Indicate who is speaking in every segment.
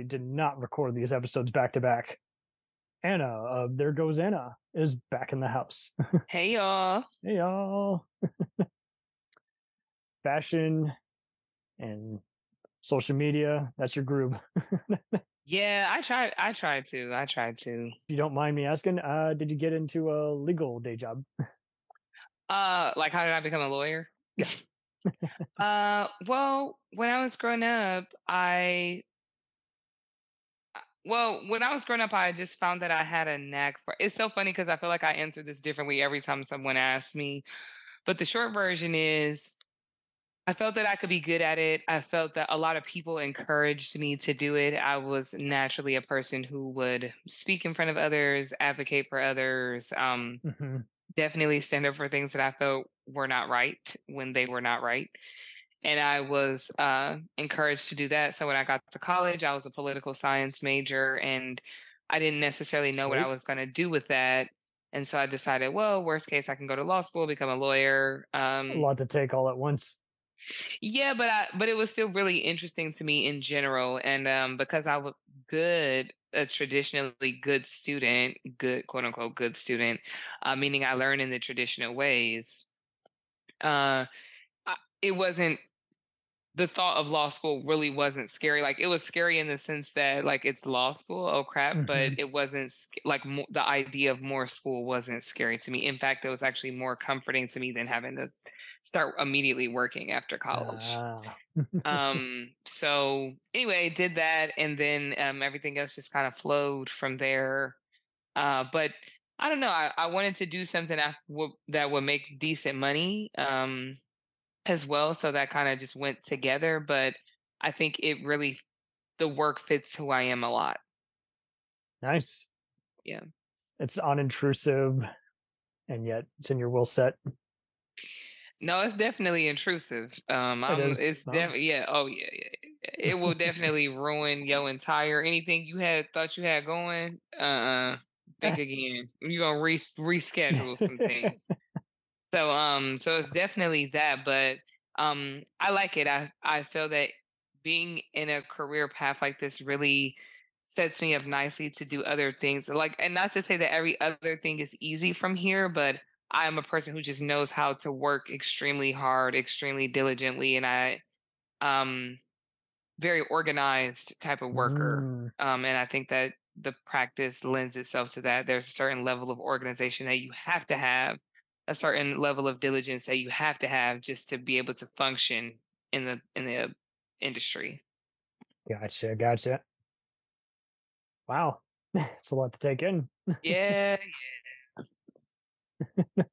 Speaker 1: Hello, all. We totally did not record these episodes back to back. Anna, uh, there goes Anna, is back in the house.
Speaker 2: Hey y'all.
Speaker 1: hey, y'all. Fashion and social media, that's your group.
Speaker 2: Yeah, I tried I tried to. I tried to.
Speaker 1: If you don't mind me asking, uh, did you get into a legal day job?
Speaker 2: Uh like how did I become a lawyer?
Speaker 1: Yeah.
Speaker 2: uh well, when I was growing up, I well, when I was growing up, I just found that I had a knack for it's so funny because I feel like I answer this differently every time someone asks me. But the short version is I felt that I could be good at it. I felt that a lot of people encouraged me to do it. I was naturally a person who would speak in front of others, advocate for others, um,
Speaker 1: Mhm.
Speaker 2: definitely stand up for things that I felt were not right when they were not right. And I was uh, encouraged to do that. So when I got to college, I was a political science major and I didn't necessarily know what I was going to do with that. And so I decided, well, worst case, I can go to law school, become a lawyer.
Speaker 1: A
Speaker 2: Um,
Speaker 1: lot to take all at once.
Speaker 2: yeah, but I but it was still really interesting to me in general, and um, because I was good, a traditionally good student, good quote unquote good student, uh, meaning I learned in the traditional ways. Uh, I, it wasn't the thought of law school really wasn't scary. Like it was scary in the sense that like it's law school, oh crap, but
Speaker 1: Mhm.
Speaker 2: it wasn't like mo- the idea of more school wasn't scary to me. In fact, it was actually more comforting to me than having to start immediately working after college.
Speaker 1: Ah.
Speaker 2: um so anyway did that and then um everything else just kind of flowed from there uh but i don't know i, I wanted to do something I would that would make decent money um as well so that kind of just went together but i think it really the work fits who i am a lot
Speaker 1: nice.
Speaker 2: Yeah.
Speaker 1: It's unintrusive, and yet it's in your will set.
Speaker 2: no it's definitely intrusive um
Speaker 1: It
Speaker 2: I'm,
Speaker 1: is.
Speaker 2: it's
Speaker 1: Oh.
Speaker 2: definitely yeah oh yeah, yeah it will definitely ruin your entire anything you had thought you had going uh-uh think again you're gonna re- reschedule some things so um so it's definitely that but um i like it i i feel that being in a career path like this really sets me up nicely to do other things like and not to say that every other thing is easy from here but i am a person who just knows how to work extremely hard extremely diligently and i um very organized type of worker
Speaker 1: Mm,
Speaker 2: um, and I think that the practice lends itself to that. There's a certain level of organization that you have to have, a certain level of diligence that you have to have just to be able to function in the in the industry.
Speaker 1: gotcha, gotcha. Wow, it's a lot to take in.
Speaker 2: Yeah, yeah.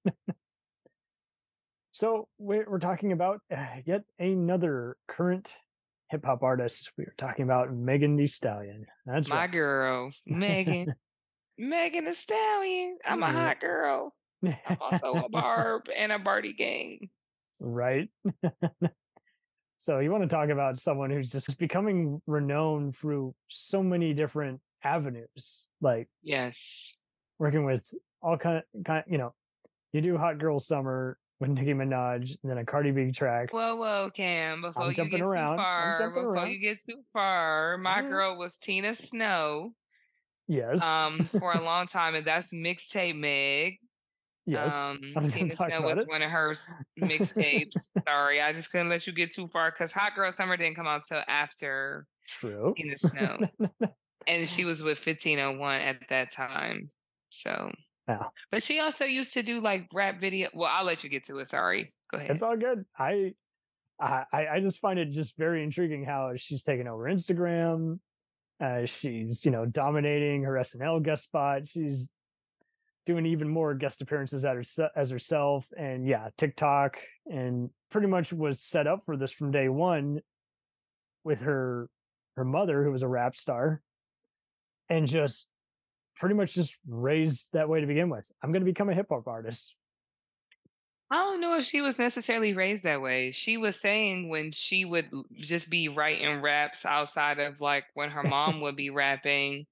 Speaker 1: So we're, we're talking about uh, yet another current hip hop artist. We were talking about Megan Thee Stallion. That's
Speaker 2: my
Speaker 1: right.
Speaker 2: girl, Megan, Megan the Stallion. I'm a hot girl. I'm also a barb and a Bardi gang.
Speaker 1: right? so you want to talk about someone who's just becoming renowned through so many different avenues, like
Speaker 2: Yes.
Speaker 1: working with all kind of, kind you know, you do Hot Girl Summer with Nicki Minaj, and then a Cardi B track.
Speaker 2: Whoa, whoa, Cam! Before you
Speaker 1: jumping
Speaker 2: get
Speaker 1: around.
Speaker 2: too far, before
Speaker 1: around.
Speaker 2: you get too far, my girl was Tina Snow.
Speaker 1: yes,
Speaker 2: um for a long time, and that's mixtape Meg.
Speaker 1: Yes.
Speaker 2: Um,
Speaker 1: I was
Speaker 2: Tina Snow was
Speaker 1: it.
Speaker 2: one of her mixtapes. Sorry, I just couldn't let you get too far because Hot Girl Summer didn't come out till after
Speaker 1: True.
Speaker 2: Tina Snow, and she was with 1501 at that time. So,
Speaker 1: Yeah.
Speaker 2: but she also used to do like rap video. Well, I'll let you get to it. Sorry, go ahead.
Speaker 1: It's all good. I, I, I I just find it just very intriguing how she's taken over Instagram. Uh, she's you know dominating her SNL guest spot. She's doing even more guest appearances as herself, and yeah, TikTok, and pretty much was set up for this from day one with her her mother, who was a rap star, and just pretty much just raised that way to begin with. I'm going to become a hip hop artist.
Speaker 2: I don't know if she was necessarily raised that way. She was saying when she would just be writing raps outside of like when her mom would be rapping,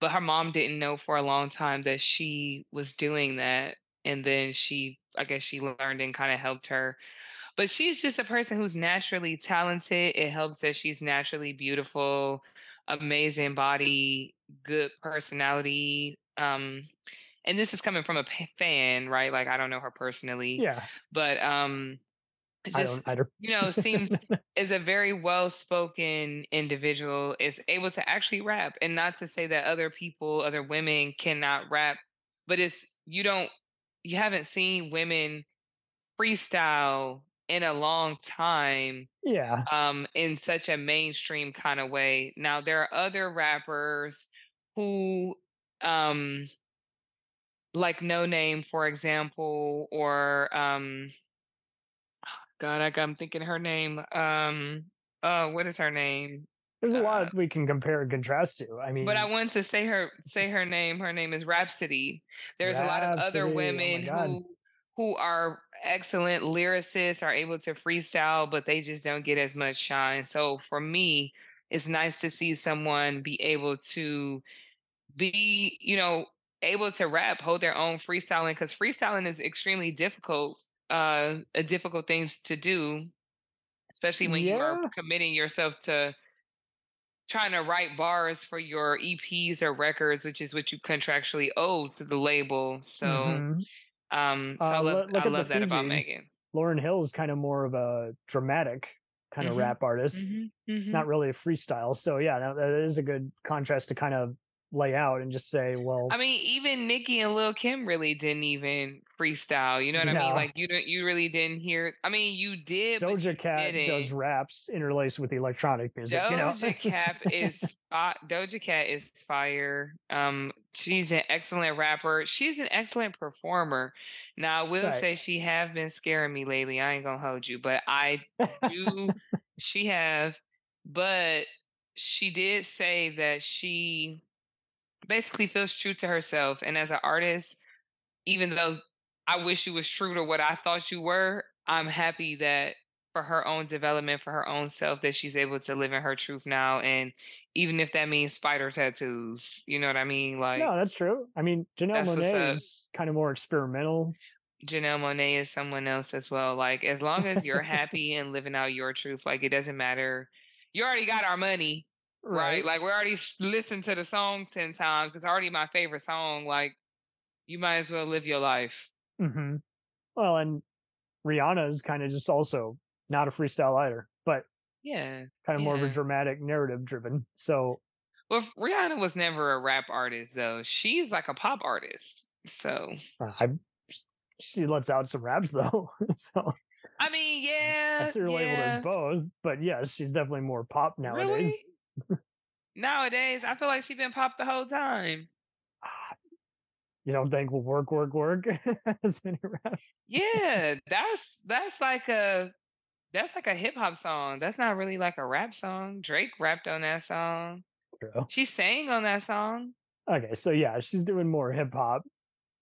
Speaker 2: but her mom didn't know for a long time that she was doing that. And then she, I guess she learned and kind of helped her. but she's just a person who's naturally talented. It helps that she's naturally beautiful, amazing body, good personality. Um, and this is coming from a p- fan, right? Like I don't know her personally,
Speaker 1: Yeah,
Speaker 2: but um, it
Speaker 1: I don't
Speaker 2: just
Speaker 1: either.
Speaker 2: you know seems is a very well spoken individual. Is able to actually rap, and not to say that other people, other women cannot rap, but it's you don't you haven't seen women freestyle in a long time
Speaker 1: Yeah,
Speaker 2: um in such a mainstream kind of way. Now there are other rappers who um like Noname for example or um God I, I'm thinking her name um uh what is her name?
Speaker 1: there's a
Speaker 2: Uh
Speaker 1: lot we can compare and contrast to. I mean,
Speaker 2: but I want to say her say her name. Her name is Rapsody. There's a lot of other
Speaker 1: Rapsody. Oh
Speaker 2: women who who are excellent lyricists, are able to freestyle, but they just don't get as much shine. So for me, it's nice to see someone be able to be, you know, able to rap, hold their own freestyling, because freestyling is extremely difficult, uh, a difficult thing to do, especially when you are committing yourself to trying to write bars for your EPs or records, which is what you contractually owe to the label. So,
Speaker 1: Mhm.
Speaker 2: um, so I
Speaker 1: Uh,
Speaker 2: love
Speaker 1: look, look
Speaker 2: I love that about Megan.
Speaker 1: Lauryn Hill is kind of more of a dramatic kind of
Speaker 2: Mhm.
Speaker 1: rap artist,
Speaker 2: Mm-hmm, mm-hmm.
Speaker 1: not really a freestyle. So yeah, that is a good contrast to kind of lay out and just say, well,
Speaker 2: I mean, even Nicki and Lil Kim really didn't even freestyle. You know what I mean? Like you don't, you really didn't hear. I mean, you did.
Speaker 1: Doja Cat does raps interlaced with electronic music. you know,
Speaker 2: Doja Cat is fi- Doja Cat is fire. Um, she's an excellent rapper. She's an excellent performer. Now, I will
Speaker 1: Right.
Speaker 2: say she have been scaring me lately. I ain't gonna hold you, but I do. she have, but she did say that she basically feels true to herself, and as an artist, even though I wish you was true to what I thought you were, I'm happy that for her own development, for her own self, that she's able to live in her truth now. And even if that means spider tattoos, you know what I mean? Like
Speaker 1: no, that's true. I mean, Janelle
Speaker 2: Monáe
Speaker 1: is kind of more experimental.
Speaker 2: Janelle Monáe is someone else as well. Like as long as you're happy and living out your truth, like it doesn't matter. You already got our money, right? Like we already listened to the song 10 times. It's already my favorite song. Like you might as well live your life.
Speaker 1: hmm Well, and Rihanna is kind of just also not a freestyle either, but
Speaker 2: Yeah.
Speaker 1: kind of more of a dramatic narrative driven. So
Speaker 2: Well, Rihanna was never a rap artist though. She's like a pop artist. So
Speaker 1: uh, I she lets out some raps though. so
Speaker 2: I mean, yeah.
Speaker 1: I see her labeled as both, but yes, she's definitely more pop nowadays.
Speaker 2: Really? Nowadays, I feel like she's been popped the whole time.
Speaker 1: Ah, You don't think will work, work, work as any rap?
Speaker 2: Yeah, that's that's like a that's like a hip hop song. That's not really like a rap song. Drake rapped on that song.
Speaker 1: True.
Speaker 2: She sang on that song.
Speaker 1: Okay, so yeah, she's doing more hip hop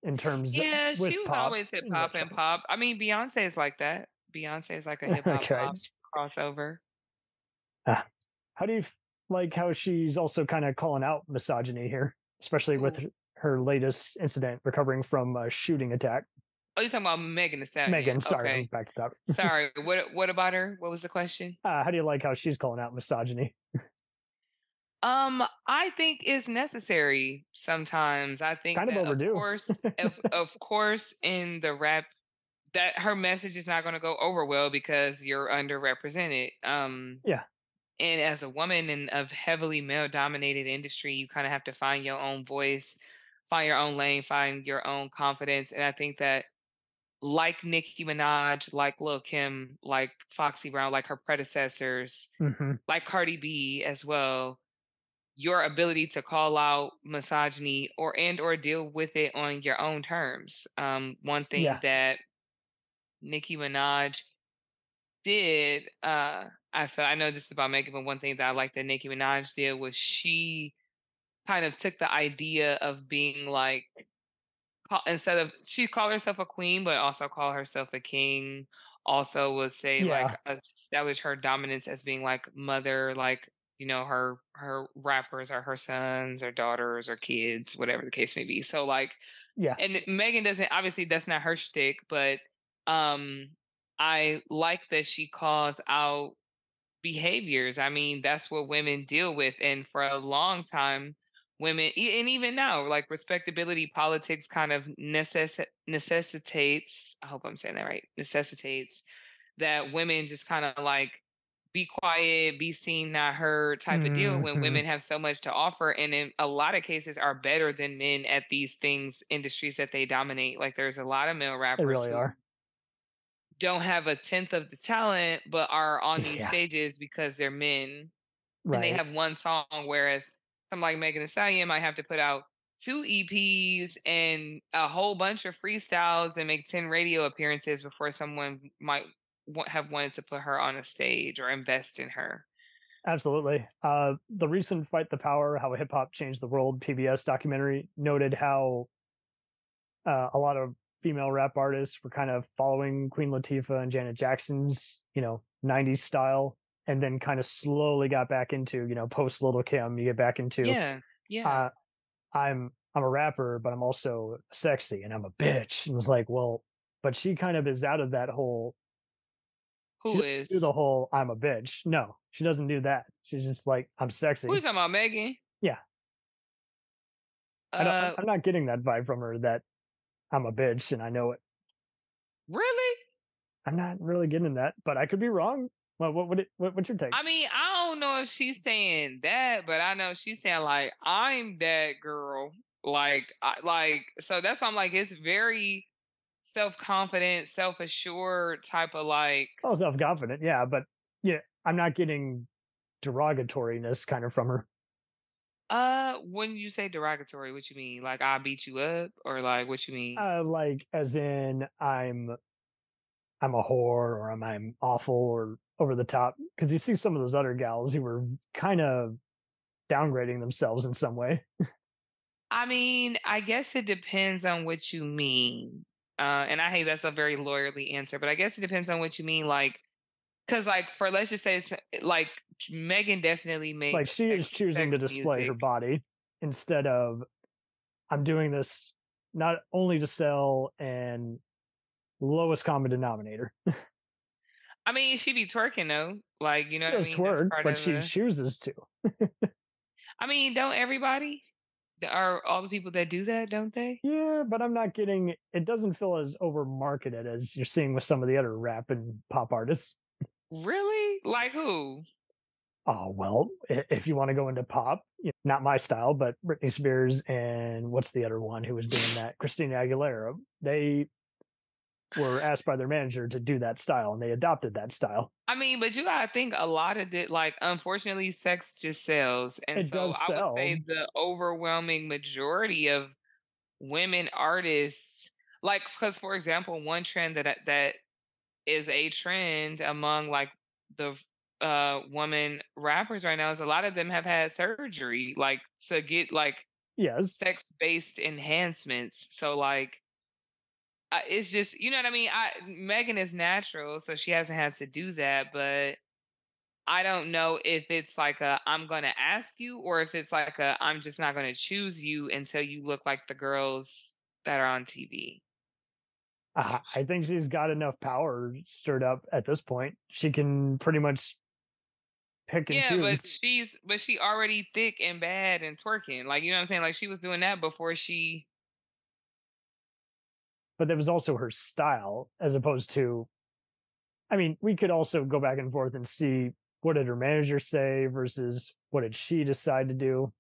Speaker 1: in terms.
Speaker 2: Yeah,
Speaker 1: with
Speaker 2: she was always hip hop and pop. I mean, Beyonce is like that. Beyonce is like a hip hop
Speaker 1: Okay.
Speaker 2: pop crossover.
Speaker 1: How do you like how she's also kind of calling out misogyny here, especially with her latest incident recovering from a shooting attack?
Speaker 2: Oh, you're talking about Megan Thee Stallion.
Speaker 1: Megan, sorry,
Speaker 2: Okay.
Speaker 1: back to that.
Speaker 2: Sorry. What what about her? What was the question?
Speaker 1: Uh, how do you like how she's calling out misogyny?
Speaker 2: Um, I think it's necessary sometimes. I think
Speaker 1: Kind of overdue.
Speaker 2: of course, of, of course, in the rap, that her message is not going to go over well because you're underrepresented. Um,
Speaker 1: Yeah.
Speaker 2: And as a woman in a heavily male-dominated industry, you kind of have to find your own voice, find your own lane, find your own confidence. And I think that, like Nicki Minaj, like Lil Kim, like Foxy Brown, like her predecessors,
Speaker 1: hmm
Speaker 2: like Cardi B as well, your ability to call out misogyny or and or deal with it on your own terms. Um, one thing
Speaker 1: Yeah.
Speaker 2: that Nicki Minaj did, uh, I felt I know this is about Megan, but one thing that I like that Nicki Minaj did was she kind of took the idea of being like instead of she called herself a queen, but also called herself a king. Also, was say like establish her dominance as being like mother, like you know her her rappers are her sons or daughters or kids, whatever the case may be. So like,
Speaker 1: Yeah.
Speaker 2: and Megan doesn't obviously that's not her shtick, but um, I like that she calls out behaviors. I mean, that's what women deal with. And for a long time, women, and even now, like respectability politics kind of necess- necessitates, I hope I'm saying that right, necessitates that women just kind of like be quiet, be seen, not heard type of deal when
Speaker 1: Mhm.
Speaker 2: women have so much to offer and in a lot of cases are better than men at these things, industries that they dominate. Like there's a lot of male rappers.
Speaker 1: They
Speaker 2: really
Speaker 1: are.
Speaker 2: Don't have a tenth of the talent, but are on these
Speaker 1: Yeah.
Speaker 2: stages because they're men and they have one song. Whereas somebody like Megan Thee Stallion might have to put out two EPs and a whole bunch of freestyles and make 10 radio appearances before someone might have wanted to put her on a stage or invest in her.
Speaker 1: Absolutely. Uh, the recent Fight the Power, How Hip Hop Changed the World PBS documentary noted how uh, a lot of female rap artists were kind of following Queen Latifah and Janet Jackson's, you know, 90s style, and then kind of slowly got back into, you know, post Little Kim, you get back into,
Speaker 2: Yeah. Yeah.
Speaker 1: uh, I'm I'm a rapper, but I'm also sexy and I'm a bitch. And it's like, well, but she kind of is out of that whole
Speaker 2: Who is?
Speaker 1: do the whole I'm a bitch. No, she doesn't do that. She's just like I'm sexy.
Speaker 2: Who you talking about, Megan?
Speaker 1: Yeah. I don't,
Speaker 2: Uh,
Speaker 1: I'm not getting that vibe from her that I'm a bitch and I know it.
Speaker 2: really?
Speaker 1: I'm not really getting that, but I could be wrong. Well, what would it? What, what's your take?
Speaker 2: I mean, I don't know if she's saying that, but I know she's saying like I'm that girl. Like, I, like so that's why I'm like it's very self confident, self assured type of like.
Speaker 1: oh, self confident, yeah, but yeah, I'm not getting derogatoriness kind of from her.
Speaker 2: Uh, when you say derogatory, what you mean? Like I beat you up, or like what you mean?
Speaker 1: Uh, like as in I'm I'm a whore or I'm I'm awful or over the top because you see some of those other gals who were kind of downgrading themselves in some way.
Speaker 2: I mean, I guess it depends on what you mean. Uh, and I hate that's a very lawyerly answer, but I guess it depends on what you mean. Like, because like for let's just say it's, like Megan definitely makes
Speaker 1: like she is choosing to
Speaker 2: sex
Speaker 1: display her body instead of I'm doing this not only to sell and lowest common denominator.
Speaker 2: I mean, she be twerking though. Like, you know
Speaker 1: She
Speaker 2: what I mean?
Speaker 1: Twerk, but she
Speaker 2: the-
Speaker 1: chooses to.
Speaker 2: I mean, don't everybody? Are all the people that do that, don't they?
Speaker 1: Yeah, but I'm not getting it doesn't feel as over marketed as you're seeing with some of the other rap and pop artists.
Speaker 2: Really? Like who?
Speaker 1: Oh well, if you want to go into pop, you know, not my style, but Britney Spears and what's the other one who was doing that? Christina Aguilera. They were asked by their manager to do that style, and they adopted that style.
Speaker 2: I mean, but you gotta think a lot of it, like, unfortunately, sex just sells. And
Speaker 1: It
Speaker 2: so I would say the overwhelming majority of women artists, like, because for example, one trend that that is a trend among like the uh woman rappers right now is a lot of them have had surgery, like to get like
Speaker 1: Yes,
Speaker 2: sex based enhancements. So like I, it's just you know what I mean. I Megan is natural, so she hasn't had to do that. But I don't know if it's like a I'm gonna ask you, or if it's like a I'm just not gonna choose you until you look like the girls that are on TV.
Speaker 1: I think she's got enough power stirred up at this point. She can pretty much pick and
Speaker 2: Yeah,
Speaker 1: choose.
Speaker 2: but she's but she already thick and bad and twerking. Like you know what I'm saying? Like she was doing that before she.
Speaker 1: but that was also her style as opposed to i mean we could also go back and forth and see what did her manager say versus what did she decide to do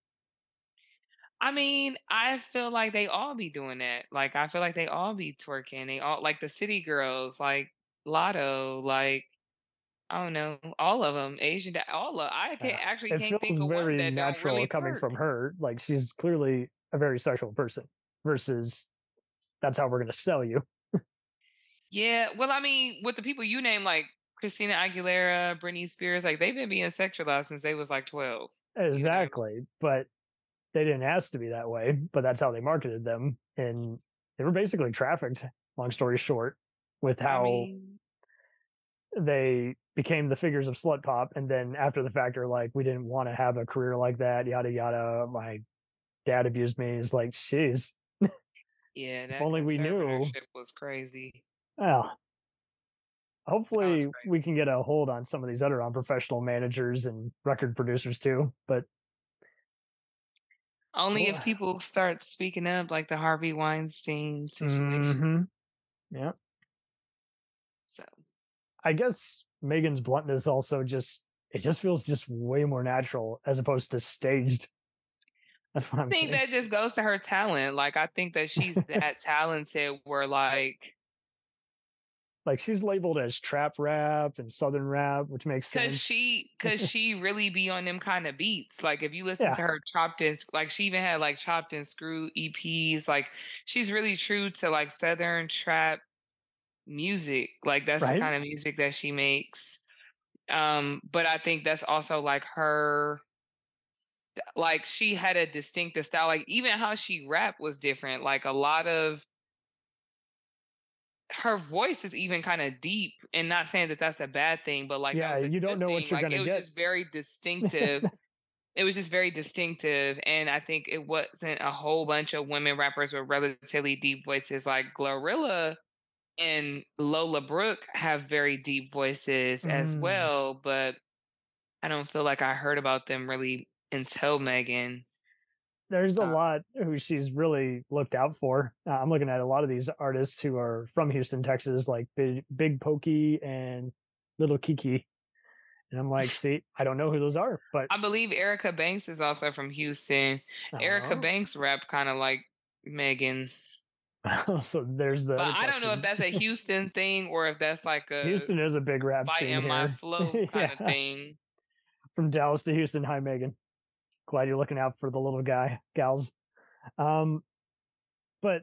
Speaker 2: I mean, I feel like they all be doing that. Like I feel like they all be twerking. They all like the city girls, like Latto, like I don't know, all of them, Asian, all of. I can't actually
Speaker 1: it
Speaker 2: can't think of one
Speaker 1: very
Speaker 2: that
Speaker 1: natural
Speaker 2: really
Speaker 1: coming from her like she's clearly a very sexual person versus that's how we're going to sell you
Speaker 2: Yeah, well, I mean, with the people you name, like Christina Aguilera, Britney Spears, like they've been being sexualized since they was like twelve.
Speaker 1: exactly but they didn't ask to be that way but that's how they marketed them and they were basically trafficked long story short with how
Speaker 2: I mean,
Speaker 1: they became the figures of slut pop and then after the fact are like we didn't want to have a career like that yada yada my dad abused me is like jeez
Speaker 2: yeah, that
Speaker 1: only we knew.
Speaker 2: was crazy.
Speaker 1: well hopefully we can get a hold on some of these other unprofessional managers and record producers too. But
Speaker 2: Only
Speaker 1: Well-
Speaker 2: if people start speaking up, like the Harvey Weinstein situation.
Speaker 1: Mhm. yeah, I guess Megan's bluntness also just it just feels just way more natural as opposed to staged. That's what I'm
Speaker 2: I think
Speaker 1: getting.
Speaker 2: that just goes to her talent. Like I think that she's that talented where like
Speaker 1: like she's labeled as trap rap and southern rap, which makes
Speaker 2: Cause
Speaker 1: sense.
Speaker 2: she, cause she really be on them kind of beats. Like if you listen
Speaker 1: Yeah.
Speaker 2: to her chopped and like she even had like chopped and screw EPs. Like she's really true to like southern trap music. Like that's
Speaker 1: Right.
Speaker 2: the kind of music that she makes. Um, but I think that's also like her. Like she had a distinctive style. Like even how she rap was different. Like a lot of her voice is even kind of deep and not saying that that's a bad thing but like
Speaker 1: Yeah, you don't know what you're
Speaker 2: like,
Speaker 1: gonna
Speaker 2: it was
Speaker 1: get.
Speaker 2: just very distinctive it was just very distinctive and i think it wasn't a whole bunch of women rappers with relatively deep voices like glorilla and lola brooke have very deep voices as
Speaker 1: Mm.
Speaker 2: well but i don't feel like i heard about them really until megan
Speaker 1: There's a
Speaker 2: Uh,
Speaker 1: lot who she's really looked out for. Uh, I'm looking at a lot of these artists who are from Houston, Texas, like Big, Big Pokey and Little Keke. And I'm like, see, I don't know who those are, but
Speaker 2: i believe erica banks is also from houston erica
Speaker 1: Oh.
Speaker 2: banks rap kind of like megan
Speaker 1: so there's the.
Speaker 2: But I don't know if that's a Houston thing or if that's like a
Speaker 1: Houston is a big rap scene
Speaker 2: in my flow kind of thing.
Speaker 1: From Dallas to Houston. Hi, Megan. Glad you're looking out for the little guy, gals. Um, but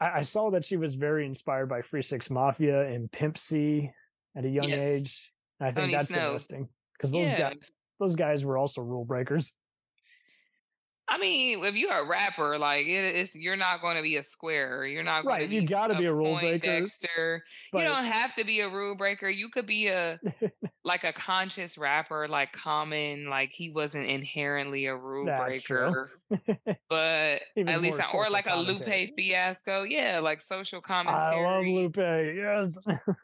Speaker 1: I, I saw that she was very inspired by Free Six Mafia and Pimp C at a young
Speaker 2: Yes.
Speaker 1: age. And I think
Speaker 2: Tony
Speaker 1: that's
Speaker 2: Snow.
Speaker 1: interesting because those
Speaker 2: Yeah.
Speaker 1: guys, those guys were also rule breakers.
Speaker 2: I mean, if you're a rapper, like it, it's you're not going to be a square. You're not going
Speaker 1: Right,
Speaker 2: be
Speaker 1: you gotta be a rule breaker. But
Speaker 2: you don't have to be a rule breaker. You could be a like a conscious rapper, like Common. Like he wasn't inherently a rule
Speaker 1: That's
Speaker 2: breaker, but at least or like a
Speaker 1: commentary.
Speaker 2: Lupe Fiasco. Yeah, like social commentary.
Speaker 1: I love Lupe. Yes.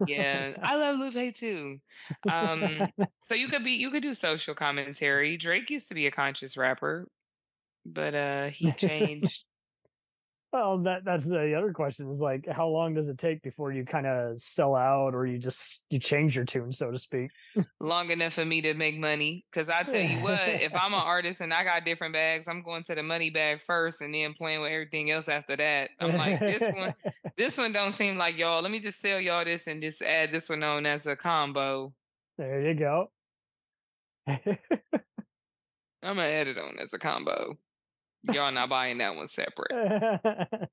Speaker 2: yeah, I love Lupe too. Um, so you could be you could do social commentary. Drake used to be a conscious rapper, but uh he changed.
Speaker 1: Well, that that's the other question is like, how long does it take before you kind of sell out, or you just you change your tune, so to speak?
Speaker 2: long enough for me to make money. Cause I tell you what, if I'm an artist and I got different bags, I'm going to the money bag first and then playing with everything else after that. I'm like, this one, this one don't seem like y'all. Let me just sell y'all this and just add this one on as a combo.
Speaker 1: there you go.
Speaker 2: I'm gonna add it on as a combo. Y'all not buying that one separate.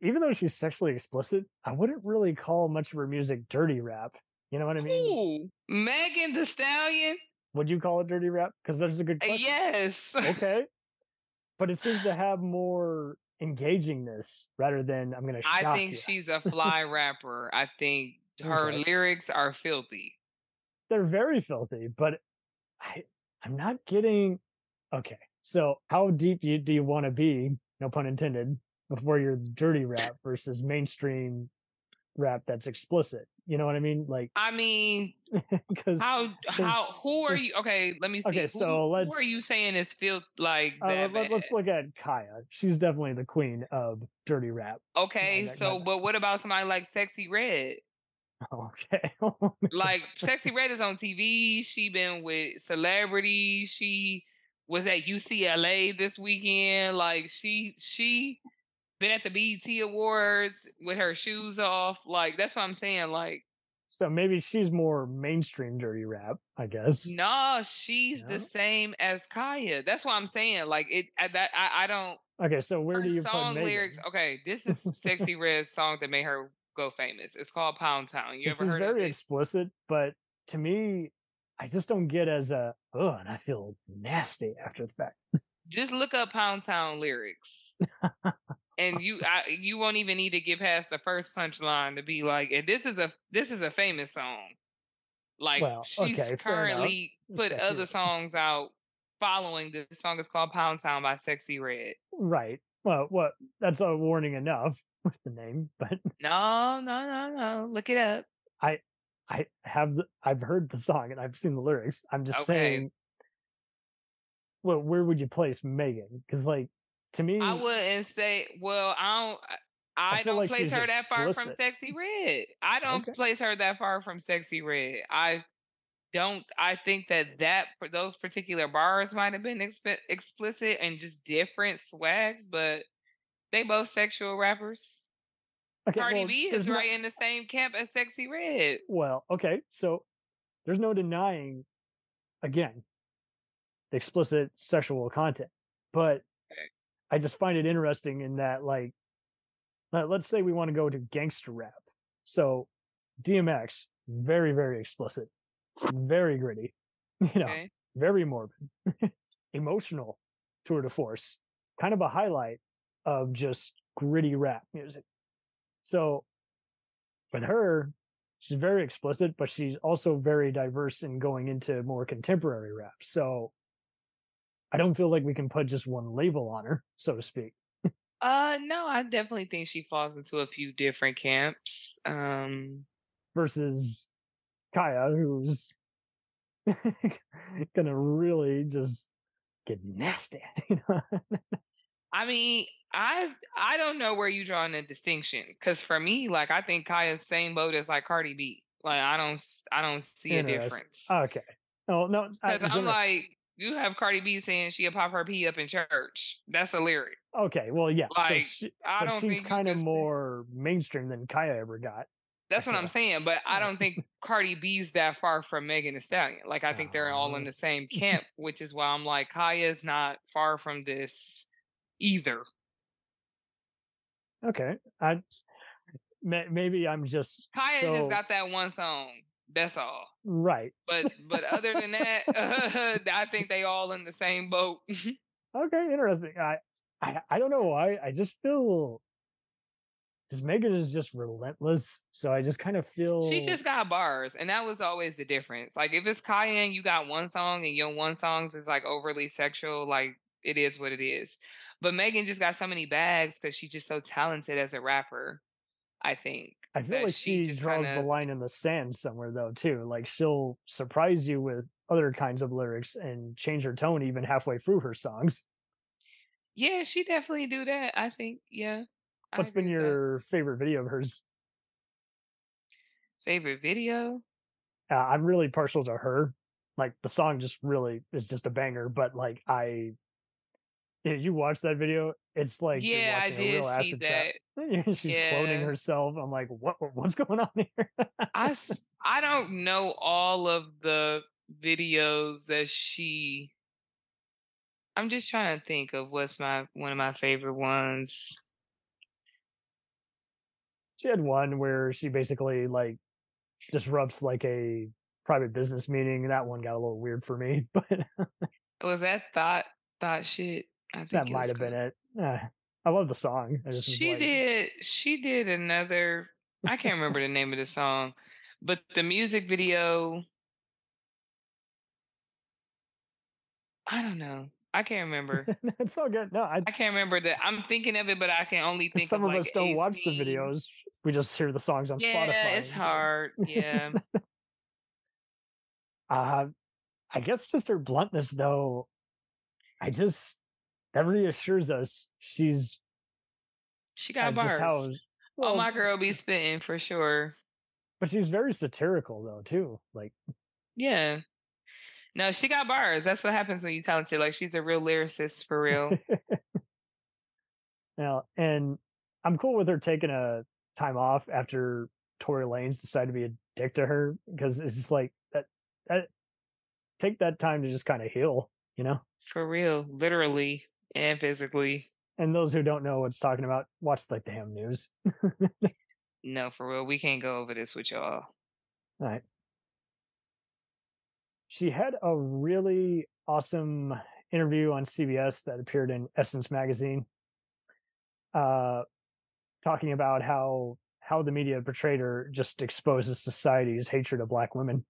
Speaker 1: Even though she's sexually explicit, I wouldn't really call much of her music dirty rap. You know what I mean?
Speaker 2: Ooh, Megan the Stallion.
Speaker 1: Would you call it dirty rap? Because there's a good
Speaker 2: Uh,
Speaker 1: question.
Speaker 2: Yes.
Speaker 1: Okay. But it seems to have more engagingness rather than I'm gonna
Speaker 2: I think
Speaker 1: you.
Speaker 2: she's a fly rapper. I think her
Speaker 1: Okay.
Speaker 2: lyrics are filthy.
Speaker 1: they're very filthy, but I I'm not getting okay. So how deep you, do you want to be? No pun intended. Before your dirty rap versus mainstream rap that's explicit. You know what I mean? Like
Speaker 2: I mean,
Speaker 1: because
Speaker 2: how how who are you? Okay, let me see.
Speaker 1: Okay,
Speaker 2: who,
Speaker 1: so
Speaker 2: who are you saying is filth like
Speaker 1: uh,
Speaker 2: that?
Speaker 1: let, us look at Khia. She's definitely the queen of dirty rap.
Speaker 2: Okay,
Speaker 1: that-
Speaker 2: so
Speaker 1: that-
Speaker 2: but what about somebody like Sexyy Red?
Speaker 1: Okay.
Speaker 2: Like Sexyy Red is on TV. She been with celebrities. She was at UCLA this weekend. Like she she been at the BET Awards with her shoes off. Like that's what I'm saying. Like
Speaker 1: so maybe she's more mainstream dirty rap, I guess.
Speaker 2: no, she's
Speaker 1: No?
Speaker 2: the same as Khia. That's what I'm saying. Like it I, that I, I don't
Speaker 1: Okay, so where do you
Speaker 2: song
Speaker 1: Megan?
Speaker 2: lyrics. Okay, this is Sexyy Red's song that made her go famous. It's called Pound Town. You
Speaker 1: this
Speaker 2: ever heard of
Speaker 1: very explicit, but to me, I just don't get as a oh, and I feel nasty after the fact.
Speaker 2: just look up Pound Town lyrics. and you I, you won't even need to get past the first punchline to be like, and this is a this is a famous song. Like
Speaker 1: Well,
Speaker 2: she's
Speaker 1: okay,
Speaker 2: currently put
Speaker 1: Sexy
Speaker 2: other
Speaker 1: Red.
Speaker 2: songs out following this song is called Pound Town by Sexyy Red.
Speaker 1: Right. Well, what? That's a warning enough. with the name, but
Speaker 2: No, no, no, no. Look it up.
Speaker 1: I I have I've heard the song and I've seen the lyrics. I'm just
Speaker 2: Okay.
Speaker 1: saying well, where would you place Megan? Because like to me
Speaker 2: I wouldn't say. Well, I don't. I,
Speaker 1: feel
Speaker 2: don't
Speaker 1: like
Speaker 2: place her that far from. Sexyy Red. I don't
Speaker 1: Okay.
Speaker 2: place her that far from Sexyy Red. I don't. I think that that those particular bars might have been exp- explicit and just different swags, but they both sexual rappers.
Speaker 1: Okay,
Speaker 2: Cardi
Speaker 1: well,
Speaker 2: B is right in the same camp as Sexyy Red.
Speaker 1: well, okay, so there's no denying again the explicit sexual content, but. I just find it interesting in that like let- let's say we want to go to gangster rap. So DMX, very, very explicit, very gritty, you know,
Speaker 2: Okay.
Speaker 1: very morbid, emotional tour de force, kind of a highlight of just gritty rap music. So with her, she's very explicit, but she's also very diverse in going into more contemporary rap. So I don't feel like we can put just one label on her, so to speak.
Speaker 2: Uh, no, I definitely think she falls into a few different camps. Um,
Speaker 1: versus Khia, who's gonna really just get nasty. You know?
Speaker 2: I mean, I I don't know where you drawing the distinction because for me, like I think Khia's same boat as like Cardi B. Like I don't I don't see a difference
Speaker 1: okay. Oh no,
Speaker 2: because I'm like you have Cardi B saying she'll pop her pee up in church. That's a lyric.
Speaker 1: okay. Well, yeah. so
Speaker 2: like,
Speaker 1: she,
Speaker 2: I don't
Speaker 1: she's kind of more mainstream than Khia ever got.
Speaker 2: That's what I'm saying, but I don't think Cardi B's that far from Megan Thee Stallion. Like I think they're all in the same camp, which is why I'm like Khia's not far from this either.
Speaker 1: Okay. I may, maybe I'm just
Speaker 2: Khia
Speaker 1: so,
Speaker 2: just got that one song. That's all.
Speaker 1: right.
Speaker 2: But but other than that, I think they all in the same boat.
Speaker 1: Okay, interesting. I, I I don't know why. I just feel this Megan is just relentless. So I just kind of feel
Speaker 2: she just got bars, and that was always the difference. Like if it's Khia and you got one song and your one songs is like overly sexual, like it is what it is. But Megan just got so many bags because she's just so talented as a rapper. I think.
Speaker 1: I feel like she,
Speaker 2: just
Speaker 1: draws
Speaker 2: kinda-
Speaker 1: the line in the sand somewhere though too. Like she'll surprise you with other kinds of lyrics and change her tone even halfway through her songs.
Speaker 2: Yeah, she definitely do that. I think. Yeah.
Speaker 1: What's been your favorite video of hers?
Speaker 2: favorite video?
Speaker 1: Uh, I'm really partial to her. Like the song just really is just a banger, but like I you watch that video, it's like
Speaker 2: yeah, I did
Speaker 1: real
Speaker 2: see that.
Speaker 1: She's cloning herself. I'm like, what? What's going on here?
Speaker 2: I I don't know all of the videos that she. I'm just trying to think of what's my one of my favorite ones.
Speaker 1: she had one where she basically like disrupts like a private business meeting. That one got a little weird for me, but
Speaker 2: Was that thought Thot Shit? I think
Speaker 1: that might have been it. Uh, I love the song. I just was
Speaker 2: She
Speaker 1: like,
Speaker 2: did. She did another. I can't remember the name of the song, but the music video. I don't know. I can't remember.
Speaker 1: it's all good. No, I
Speaker 2: I can't remember that. I'm thinking of it, but I can only think
Speaker 1: some
Speaker 2: of like
Speaker 1: us don't watch the videos. We just hear the songs on
Speaker 2: Yeah,
Speaker 1: Spotify.
Speaker 2: it's hard. Yeah.
Speaker 1: Uh, I guess just her bluntness, though. I just that reassures us she's
Speaker 2: She
Speaker 1: uh,
Speaker 2: got bars.
Speaker 1: how.
Speaker 2: oh,
Speaker 1: well,
Speaker 2: my girl be spitting for sure.
Speaker 1: But she's very satirical, though, too. Like,
Speaker 2: Yeah. No, she got bars. That's what happens when you're talented. Like she's a real lyricist for real.
Speaker 1: now, and I'm cool with her taking a time off after Tory Lanez decided to be a dick to her because it's just like that. That take that time to just kind of heal, you know.
Speaker 2: for real. Literally and physically.
Speaker 1: And those who don't know what's talking about, watch the damn news.
Speaker 2: No, for real. We can't go over this with y'all.
Speaker 1: All right. She had a really awesome interview on CBS that appeared in Essence magazine, uh, talking about how how the media portrayed her just exposes society's hatred of black women.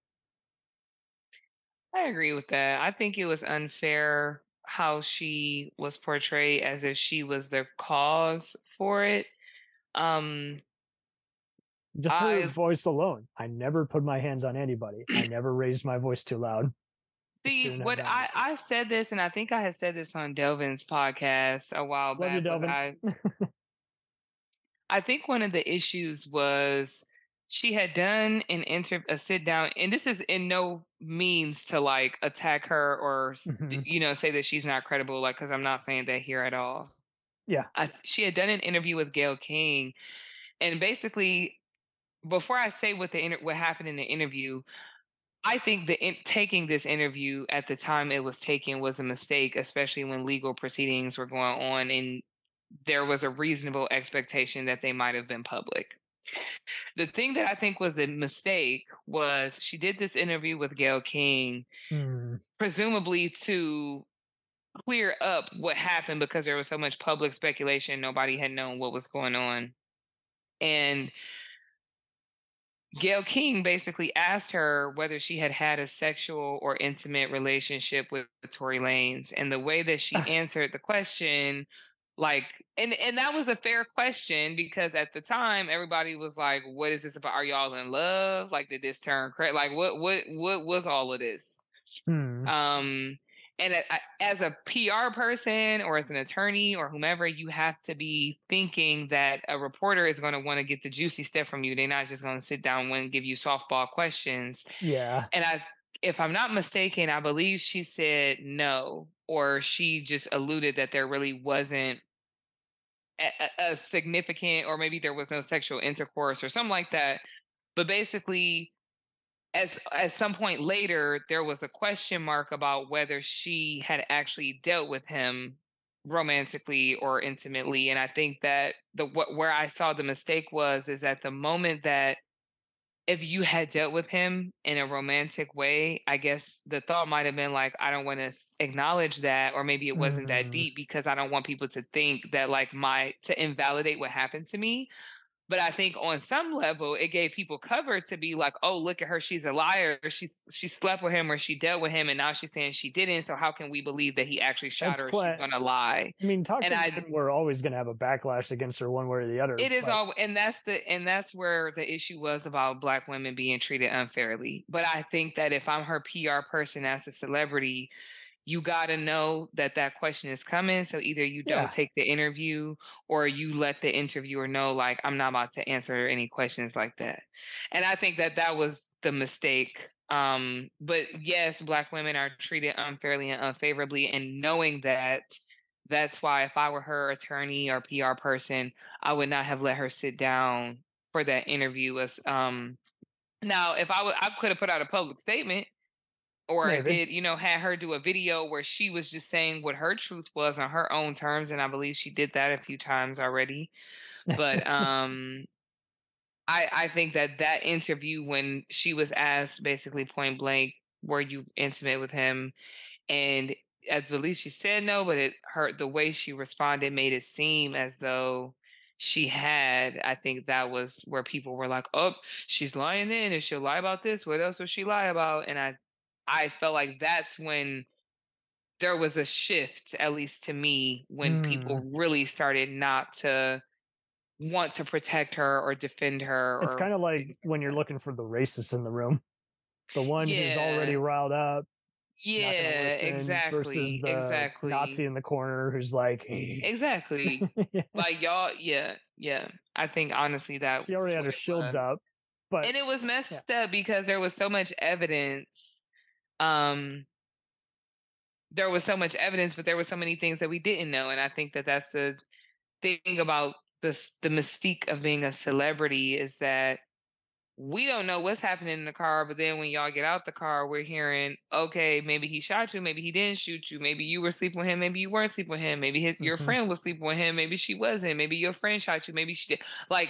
Speaker 2: I agree with that. I think it was unfair how she was portrayed as if she was the cause for it. Um,
Speaker 1: Just her
Speaker 2: I
Speaker 1: voice alone. I never put my hands on anybody. I never raised my voice too loud.
Speaker 2: see what I. I said this, and I think I had said this on Delvin's podcast a while
Speaker 1: Love
Speaker 2: back. Was
Speaker 1: Delvin.
Speaker 2: I I think one of the issues was she had done an inter a sit down, and this is in no means to like attack her or
Speaker 1: Mhm.
Speaker 2: you know say that she's not credible, like because I'm not saying that here at all.
Speaker 1: Yeah.
Speaker 2: I, she had done an interview with Gayle King, and basically, before I say what the inter- what happened in the interview, I think the in- taking this interview at the time it was taken was a mistake, especially when legal proceedings were going on and there was a reasonable expectation that they might have been public. The thing that I think was a mistake was she did this interview with Gayle King,
Speaker 1: Hmm.
Speaker 2: presumably to clear up what happened because there was so much public speculation. Nobody had known what was going on. And Gayle King basically asked her whether she had had a sexual or intimate relationship with Tory Lanez. And the way that she answered the question, like, and, and that was a fair question because at the time everybody was like, what is this about? Are y'all in love? Like, did this turn crazy? Like, what, what, what was all of this?
Speaker 1: Hmm.
Speaker 2: Um, and a- a- as a PR person or as an attorney or whomever, you have to be thinking that a reporter is going to want to get the juicy stuff from you. They're not just going to sit down and give you softball questions.
Speaker 1: Yeah.
Speaker 2: And I, if I'm not mistaken, I believe she said no, or she just alluded that there really wasn't a, a- significant, or maybe there was no sexual intercourse or something like that. But basically, as at some point later, there was a question mark about whether she had actually dealt with him romantically or intimately. And I think that the what where I saw the mistake was is at the moment that if you had dealt with him in a romantic way, I guess the thought might have been like, I don't want to acknowledge that, or maybe it wasn't that
Speaker 1: Mm.
Speaker 2: deep because I don't want people to think that like my to invalidate what happened to me. But I think on some level, it gave people cover to be like, "Oh, look at her; she's a liar. She's she slept with him or she dealt with him, and now she's saying she didn't. So how can we believe that he actually shot
Speaker 1: That's
Speaker 2: her? She's gonna lie."
Speaker 1: I mean, toxic
Speaker 2: I-
Speaker 1: men were always going to have a backlash against her one way or the other.
Speaker 2: It is
Speaker 1: but-
Speaker 2: all, and that's the, and that's where the issue was about black women being treated unfairly. But I think that if I'm her PR person as a celebrity, you got to know that that question is coming. So either you don't
Speaker 1: Yeah.
Speaker 2: take the interview or you let the interviewer know, like, I'm not about to answer any questions like that. And I think that that was the mistake. Um, but yes, black women are treated unfairly and unfavorably. And knowing that, that's why if I were her attorney or PR person, I would not have let her sit down for that interview. Was um, now, if I would, I could have put out a public statement, or
Speaker 1: Maybe.
Speaker 2: did you know had her do a video where she was just saying what her truth was on her own terms, and I believe she did that a few times already. But um, I I think that that interview when she was asked basically point blank, were you intimate with him? And I believe she said no, but it hurt the way she responded made it seem as though she had. I think that was where people were like, "Oh, she's lying then. If she'll lie about this, what else will she lie about?" And I, I felt like that's when there was a shift, at least to me, when mm. people really started not to want to protect her or defend her.
Speaker 1: It's kind of like when you're looking for the racist in the room, the one who's already riled up.
Speaker 2: yeah,
Speaker 1: listen,
Speaker 2: exactly,
Speaker 1: Versus the
Speaker 2: exactly,
Speaker 1: Nazi in the corner who's like,
Speaker 2: exactly.
Speaker 1: Yeah,
Speaker 2: like y'all yeah yeah i think honestly that
Speaker 1: she already had her shields
Speaker 2: was.
Speaker 1: up. But
Speaker 2: and it was messed up because there was so much evidence um there was so much evidence but there were so many things that we didn't know and i think that that's the thing about this the mystique of being a celebrity is that we don't know what's happening in the car but then when y'all get out the car we're hearing okay maybe he shot you maybe he didn't shoot you maybe you were sleeping with him maybe you weren't sleeping with him maybe his, your
Speaker 1: Mhm.
Speaker 2: friend was sleeping with him maybe she wasn't maybe your friend shot you maybe she did like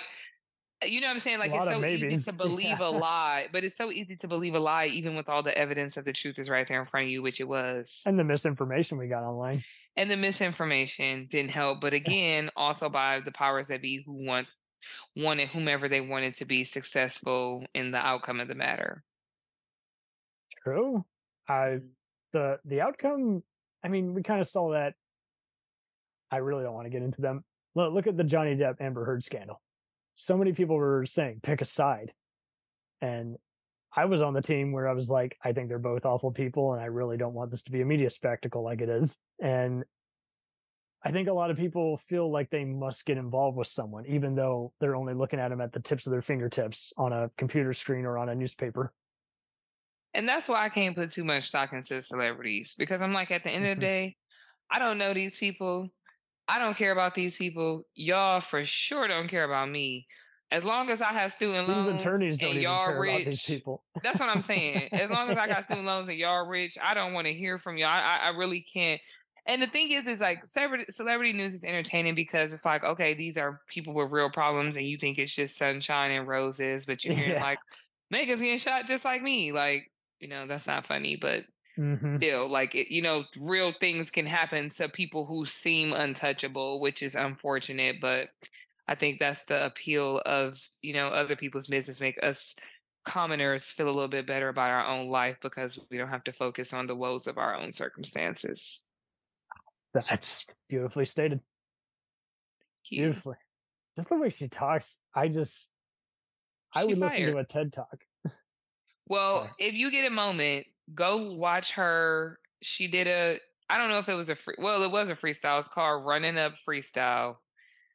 Speaker 2: you know what i'm saying like it's so easy to believe a lie but it's so easy to believe a lie even with all the evidence that the truth is right there in front of you which it was
Speaker 1: and the misinformation we got online.
Speaker 2: and the misinformation didn't help but again also by the powers that be who want wanted whomever they wanted to be successful in the outcome of the matter
Speaker 1: True. I the the outcome. I mean, we kind of saw that. I really don't want to get into them. Look, look at the Johnny Depp Amber Heard scandal. So many people were saying pick a side. And I was on the team where I was like, I think they're both awful people, and I really don't want this to be a media spectacle like it is. And I think a lot of people feel like they must get involved with someone, even though they're only looking at them at the tips of their fingertips on a computer screen or on a newspaper.
Speaker 2: And that's why I can't put too much stock into celebrities because I'm like, at the end of the
Speaker 1: Mhm.
Speaker 2: day, I don't know these people. I don't care about these people. Y'all for sure don't care about me. As long as I have student loans, These
Speaker 1: attorneys don't
Speaker 2: and y'all
Speaker 1: care about these
Speaker 2: rich,
Speaker 1: people.
Speaker 2: that's what I'm saying. As long as I got student loans and y'all rich, I don't want to hear from y'all. I, I I really can't. And the thing is, is like celebrity, celebrity news is entertaining because it's like, okay, these are people with real problems, and you think it's just sunshine and roses, but you're hearing
Speaker 1: Yeah.
Speaker 2: like Megan's getting shot just like me. Like, you know, that's not funny, but
Speaker 1: Mhm.
Speaker 2: still, like, it, you know, real things can happen to people who seem untouchable, which is unfortunate. But I think that's the appeal of, you know, other people's business, make us commoners feel a little bit better about our own life because we don't have to focus on the woes of our own circumstances.
Speaker 1: That's beautifully stated. Beautifully. Just the way she talks, I just I
Speaker 2: She
Speaker 1: would listen to a TED talk.
Speaker 2: Well, if you get a moment, go watch her. She did a, I don't know if it was a free, well, it was a freestyle. It's called Running Up Freestyle.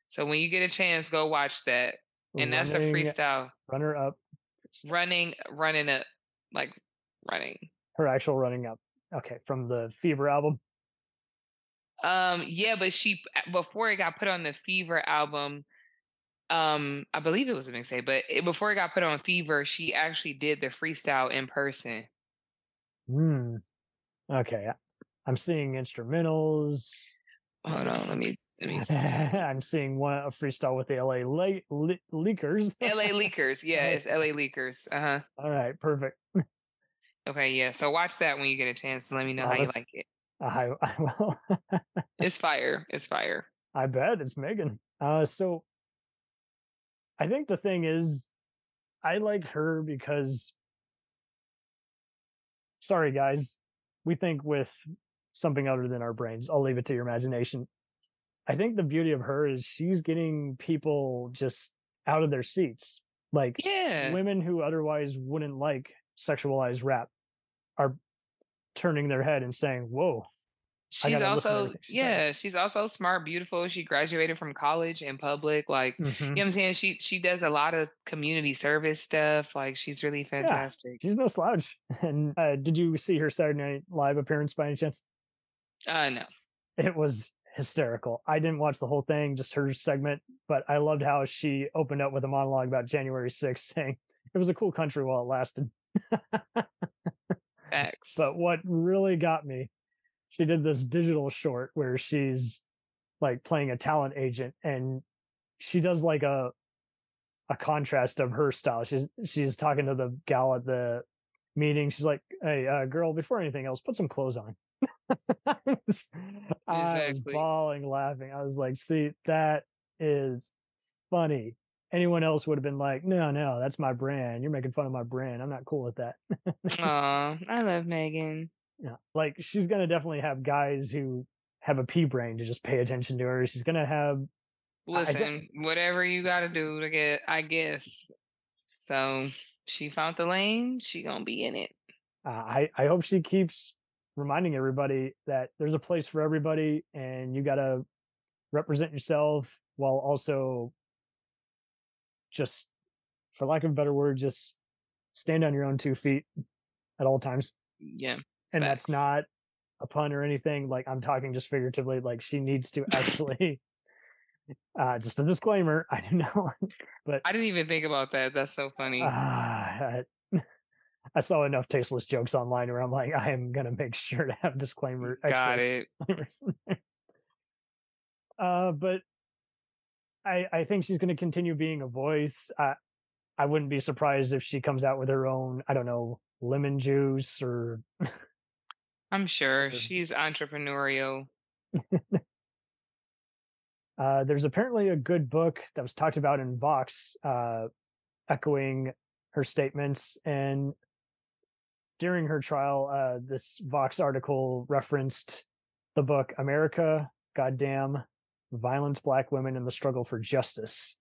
Speaker 2: So when you get a chance, go watch that. And that's a freestyle.
Speaker 1: runner up
Speaker 2: Running, running up, like running.
Speaker 1: her actual running up. Okay, from the Fever album.
Speaker 2: Um, yeah, but she before it got put on the Fever album, um, I believe it was a mixtape, but it, before it got put on Fever, she actually did the freestyle in person.
Speaker 1: Hmm. Okay. I'm seeing instrumentals.
Speaker 2: Hold on, let me let me see.
Speaker 1: I'm seeing one a freestyle with the LA Le- Le- Leakers.
Speaker 2: LA Leakers. Yeah, it's LA Leakers. Uh huh.
Speaker 1: All right, perfect.
Speaker 2: Okay, yeah. So watch that when you get a chance and let me know
Speaker 1: Oh,
Speaker 2: how you like it.
Speaker 1: I I will.
Speaker 2: It's fire. It's fire.
Speaker 1: I bet it's Megan. Uh, so I think the thing is, I like her because. Sorry, guys, we think with something other than our brains. I'll leave it to your imagination. I think the beauty of her is she's getting people just out of their seats. Like
Speaker 2: Yeah.
Speaker 1: women who otherwise wouldn't like sexualized rap are turning their head and saying, "Whoa,
Speaker 2: She's
Speaker 1: gotta listen to
Speaker 2: also yeah, she's also smart, beautiful. She graduated from college in public. Like
Speaker 1: mhm."
Speaker 2: you know what I'm saying? She she does a lot of community service stuff. Like she's really fantastic.
Speaker 1: she's no slouch." And uh, did you see her Saturday Night Live appearance by any chance?
Speaker 2: Uh no.
Speaker 1: It was hysterical. I didn't watch the whole thing, just her segment, but I loved how she opened up with a monologue about January 6th, saying it was a cool country while it lasted.
Speaker 2: Facts.
Speaker 1: But what really got me, she did this digital short where she's like playing a talent agent and she does like a a contrast of her style. She's she's talking to the gal at the meeting. She's like, "Hey, uh, girl, before anything else, put some clothes on." I was I was bawling, laughing. I was like, "See, that is funny." Anyone else would have been like, "No, no, that's my brand. You're making fun of my brand. I'm not cool with that."
Speaker 2: Aw, I love Megan.
Speaker 1: Yeah. Like she's gonna definitely have guys who have a pea brain to just pay attention to her. She's gonna have
Speaker 2: Listen, whatever you gotta do to get I guess. So she found the lane, she gonna be in it.
Speaker 1: uh, I I hope she keeps reminding everybody that there's a place for everybody and you gotta represent yourself while also just for lack of a better word, just stand on your own two feet at all times.
Speaker 2: Yeah.
Speaker 1: And that's not a pun or anything. Like I'm talking just figuratively, like she needs to actually uh just a disclaimer. I don't know. but
Speaker 2: I didn't even think about that. That's so funny.
Speaker 1: Ah, I, I saw enough tasteless jokes online where I'm like, I am gonna make sure to have disclaimer.
Speaker 2: Got it.
Speaker 1: disclaimers in there. uh, but I I think she's gonna continue being a voice. I I wouldn't be surprised if she comes out with her own, I don't know, lemon juice or
Speaker 2: I'm sure she's entrepreneurial.
Speaker 1: Uh, there's apparently a good book that was talked about in Vox, uh, echoing her statements. And during her trial, uh, this Vox article referenced the book America, Goddam, Violence, Black Women, and the Struggle for Justice.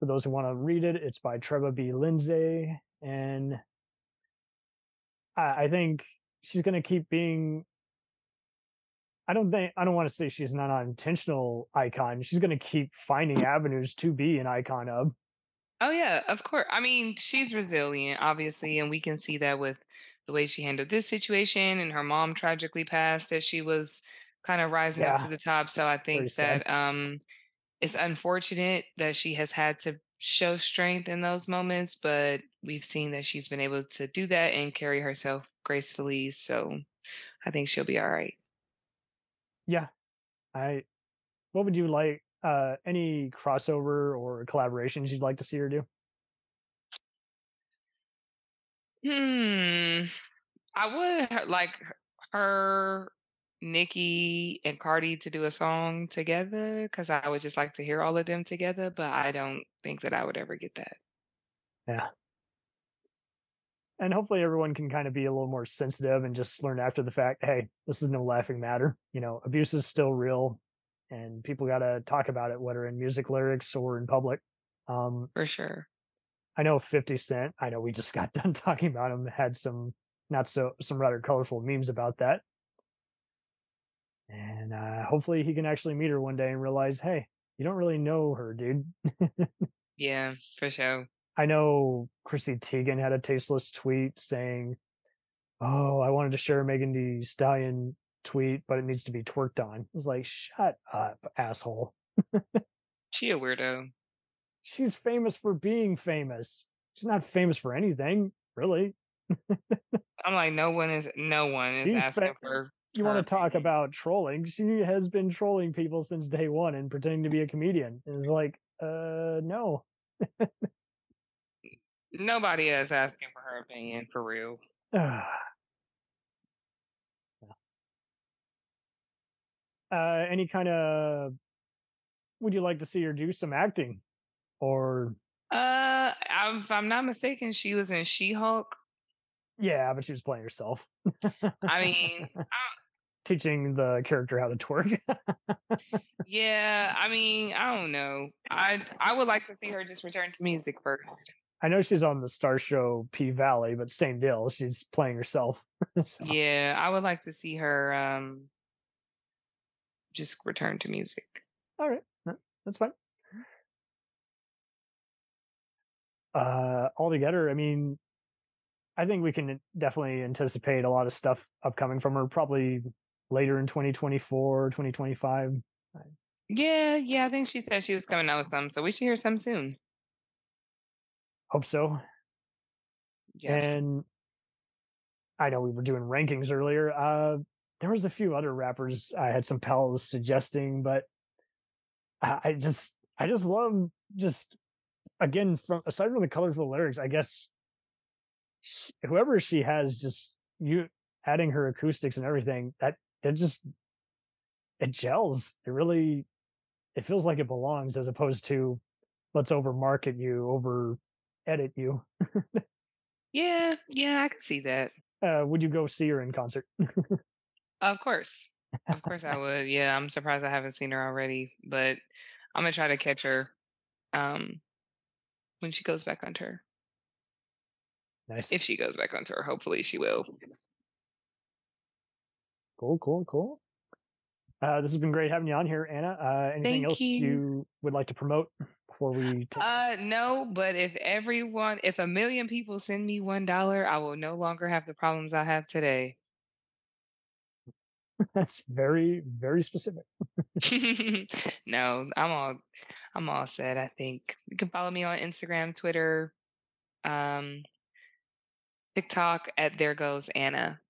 Speaker 1: For those who want to read it, it's by Treva B. Lindsey. And I, I think she's going to keep being. I don't think I don't want to say she's not an intentional icon. She's going to keep finding avenues to be an icon of.
Speaker 2: Oh yeah, of course. I mean, she's resilient, obviously, and we can see that with the way she handled this situation and her mom tragically passed as she was kind of rising
Speaker 1: Yeah,
Speaker 2: up to the top. So I think that um it's unfortunate that she has had to show strength in those moments, but we've seen that she's been able to do that and carry herself gracefully. So I think she'll be all right.
Speaker 1: Yeah, I. What would you like? Uh, any crossover or collaborations you'd like to see her do?
Speaker 2: Hmm. I would like her, Nicki, and Cardi to do a song together because I would just like to hear all of them together, but I don't think that I would ever get that.
Speaker 1: Yeah. And hopefully everyone can kind of be a little more sensitive and just learn after the fact, hey, this is no laughing matter. You know, abuse is still real and people got to talk about it, whether in music lyrics or in public. Um,
Speaker 2: For sure.
Speaker 1: I know 50 Cent, I know we just got done talking about him, had some not so, some rather colorful memes about that. And uh, hopefully he can actually meet her one day and realize, hey, you don't really know her, dude.
Speaker 2: Yeah, for sure.
Speaker 1: I know Chrissy Teigen had a tasteless tweet saying, "Oh, I wanted to share Megan Thee Stallion tweet, but it needs to be twerked on." I was like, "Shut up, asshole."
Speaker 2: She a weirdo.
Speaker 1: She's famous for being famous. She's not famous for anything, really.
Speaker 2: I'm like, no one is no one is
Speaker 1: She's
Speaker 2: asking
Speaker 1: fa-
Speaker 2: for
Speaker 1: You want to talk about trolling? She has been trolling people since day one and pretending to be a comedian. It's like, uh, no.
Speaker 2: Nobody is asking for her opinion for real.
Speaker 1: uh, any kind of would you like to see her do some acting or
Speaker 2: Uh, I'm- if I'm not mistaken, she was in She-Hulk.
Speaker 1: yeah but she was playing herself
Speaker 2: I mean, I,
Speaker 1: teaching the character how to twerk
Speaker 2: yeah, I mean, I don't know. I I would like to see her just return to music first.
Speaker 1: i know she's on the Starz show p valley but same deal she's playing herself So,
Speaker 2: Yeah, I would like to see her um just return to music.
Speaker 1: all right no, that's fine uh altogether i mean i think we can definitely anticipate a lot of stuff upcoming from her probably later in 2024 2025
Speaker 2: Yeah, yeah, I think she said she was coming out with some, so we should hear some soon.
Speaker 1: hope so
Speaker 2: Yeah.
Speaker 1: And I know we were doing rankings earlier. Uh, there was a few other rappers I had some pals suggesting, but I, I just I just love just again from aside from the colorful lyrics, I guess whoever she has just you adding her acoustics and everything that that just it gels. It really it feels like it belongs as opposed to let's over market you, over edit you.
Speaker 2: yeah, yeah, I can see that.
Speaker 1: Uh, would you go see her in concert?
Speaker 2: Of course. Of course I would. Yeah, I'm surprised I haven't seen her already, but I'm gonna try to catch her um when she goes back on tour.
Speaker 1: Nice.
Speaker 2: If she goes back on tour, hopefully she will.
Speaker 1: Cool, cool, cool. Uh, this has been great having you on here, Anna. Uh, anything
Speaker 2: Thank
Speaker 1: else
Speaker 2: you.
Speaker 1: would like to promote before we take?
Speaker 2: Uh no, but if everyone if a million people send me one dollar, I will no longer have the problems I have today.
Speaker 1: That's very, very specific.
Speaker 2: no, I'm all I'm all set, I think. You can follow me on Instagram, Twitter, um, TikTok at there goes Anna.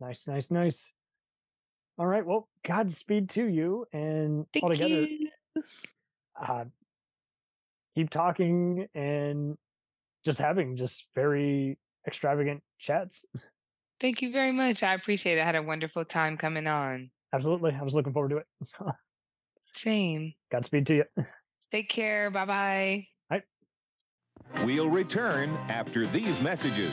Speaker 1: Nice, nice, nice. All right. Well, Godspeed to you, and
Speaker 2: Thank
Speaker 1: altogether,
Speaker 2: you.
Speaker 1: uh, keep talking and just having just very extravagant chats.
Speaker 2: Thank you very much. I appreciate it. I had a wonderful time coming on.
Speaker 1: Absolutely, I was looking forward to it.
Speaker 2: Same.
Speaker 1: Godspeed to you.
Speaker 2: Take care. Bye bye.
Speaker 3: We'll return after these messages.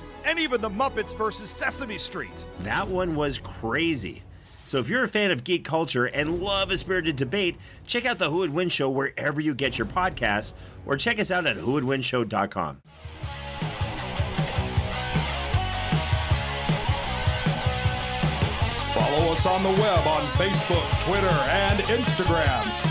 Speaker 4: and even the Muppets versus Sesame Street.
Speaker 5: That one was crazy. So if you're a fan of geek culture and love a spirited debate, check out the Who Would Win show wherever you get your podcasts, or check us out at whowouldwinshow.com.
Speaker 6: Follow us on the web on Facebook, Twitter, and Instagram.